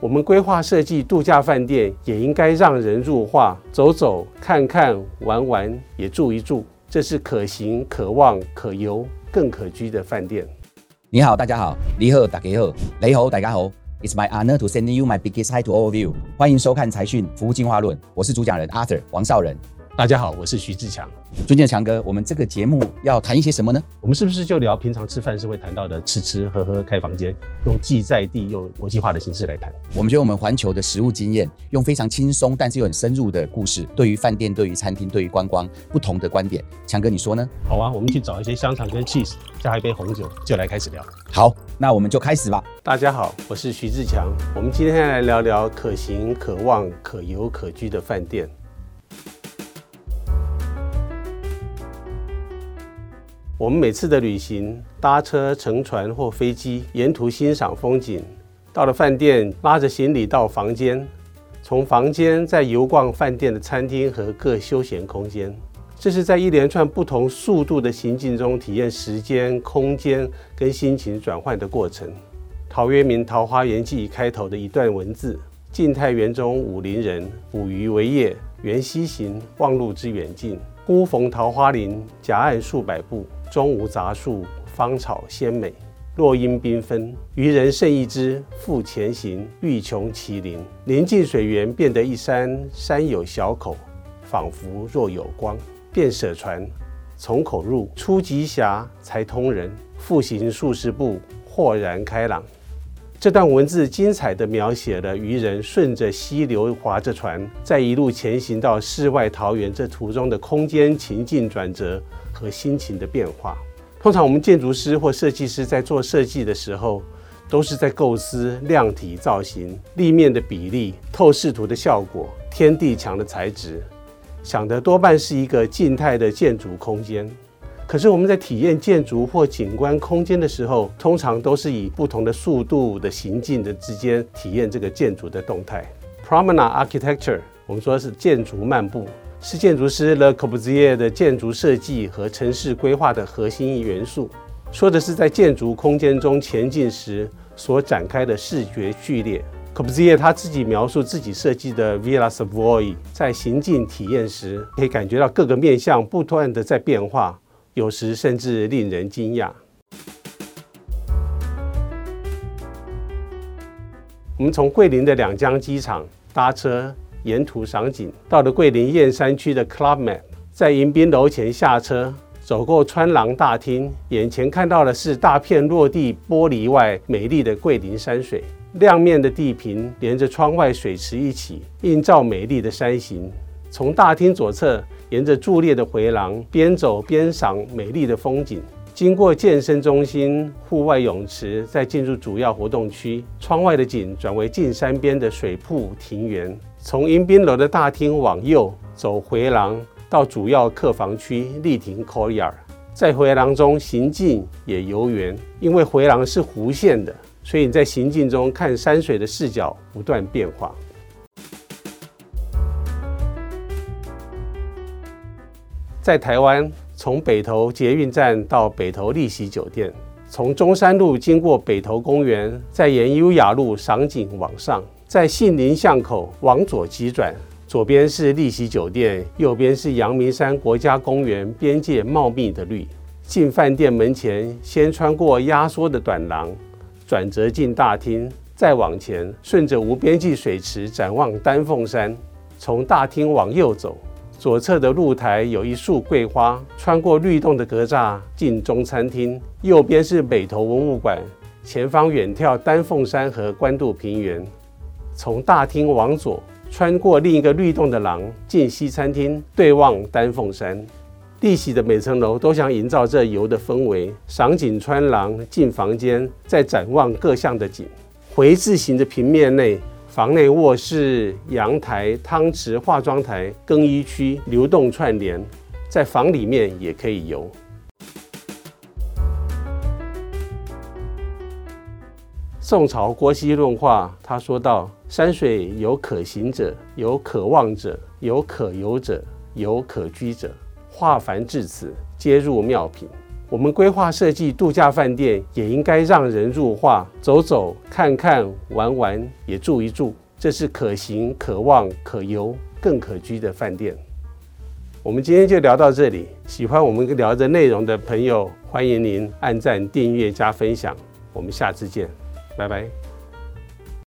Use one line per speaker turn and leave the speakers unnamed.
我们规划设计度假饭店，也应该让人入画，走走看看，玩玩也住一住。这是可行、可望、可游、更可居的饭店。
你好，大家好，你好，大家好，你好，大家好。It's my honor to send you my biggest hi to all of you。欢迎收看财讯服务进化论，我是主讲人 Arthur 王少仁。
大家好，我是徐志强。
尊敬的强哥，我们这个节目要谈一些什么呢？
我们是不是就聊平常吃饭是会谈到的吃吃喝喝开房间，用既在地又国际化的形式来谈？
我们觉得我们环球的食物经验，用非常轻松但是又很深入的故事，对于饭店、对于餐厅、对于观光不同的观点。强哥，你说呢？
好啊，我们去找一些香肠跟 cheese，加一杯红酒，就来开始聊。
好，那我们就开始吧。
大家好，我是徐志强。我们今天来聊聊可行、可望、可游、可居的饭店。我们每次的旅行，搭车、乘船或飞机，沿途欣赏风景。到了饭店，拉着行李到房间，从房间再游逛饭店的餐厅和各休闲空间。这是在一连串不同速度的行进中，体验时间、空间跟心情转换的过程。陶渊明《桃花源记》开头的一段文字：“晋太元中武陵人，捕鱼为业。缘溪行，忘路之远近。忽逢桃花林，夹岸数百步。”中无杂树，芳草鲜美，落英缤纷。渔人甚异之，复前行，欲穷其林。临近水源，便得一山，山有小口，仿佛若有光。便舍船，从口入，出极狭，才通人。复行数十步，豁然开朗。这段文字精彩地描写了渔人顺着溪流划着船，在一路前行到世外桃源这途中的空间情境转折。和心情的变化。通常我们建筑师或设计师在做设计的时候，都是在构思量体造型、立面的比例、透视图的效果、天地墙的材质，想的多半是一个静态的建筑空间。可是我们在体验建筑或景观空间的时候，通常都是以不同的速度的行进的之间体验这个建筑的动态。Promenade architecture，我们说是建筑漫步。是建筑师 Le Corbusier 的建筑设计和城市规划的核心元素，说的是在建筑空间中前进时所展开的视觉序列。Corbusier 他自己描述自己设计的 Villa Savoy，在行进体验时，可以感觉到各个面向不断的在变化，有时甚至令人惊讶。我们从桂林的两江机场搭车。沿途赏景，到了桂林燕山区的 Club Med，在迎宾楼前下车，走过穿廊大厅，眼前看到的是大片落地玻璃外美丽的桂林山水。亮面的地坪连着窗外水池一起，映照美丽的山形。从大厅左侧沿着伫立的回廊边走边赏美丽的风景。经过健身中心、户外泳池，再进入主要活动区。窗外的景转为近山边的水瀑庭园。从迎宾楼的大厅往右走回廊，到主要客房区丽亭 Courtyard，在回廊中行进也游园，因为回廊是弧线的，所以你在行进中看山水的视角不断变化。在台湾，从北投捷运站到北投丽喜酒店，从中山路经过北投公园，再沿优雅路赏景往上。在杏林巷口往左急转，左边是丽喜酒店，右边是阳明山国家公园，边界茂密的绿。进饭店门前，先穿过压缩的短廊，转折进大厅，再往前，顺着无边际水池展望丹凤山。从大厅往右走，左侧的露台有一束桂花，穿过律动的格栅进中餐厅。右边是北投文物馆，前方远眺丹凤山和关渡平原。从大厅往左，穿过另一个律动的廊，进西餐厅，对望丹凤山。丽喜的每层楼都想营造这游的氛围。赏景穿廊，进房间，再展望各项的景。回字形的平面内，房内卧室、阳台、汤池、化妆台、更衣区流动串联，在房里面也可以游。宋朝郭熙论画，他说道：“山水有可行者，有可望者，有可游者，有可居者。画凡至此，皆入妙品。”我们规划设计度假饭店，也应该让人入画，走走看看，玩玩也住一住，这是可行、可望、可游、更可居的饭店。我们今天就聊到这里。喜欢我们聊的内容的朋友，欢迎您按赞、订阅、加分享。我们下次见，拜拜。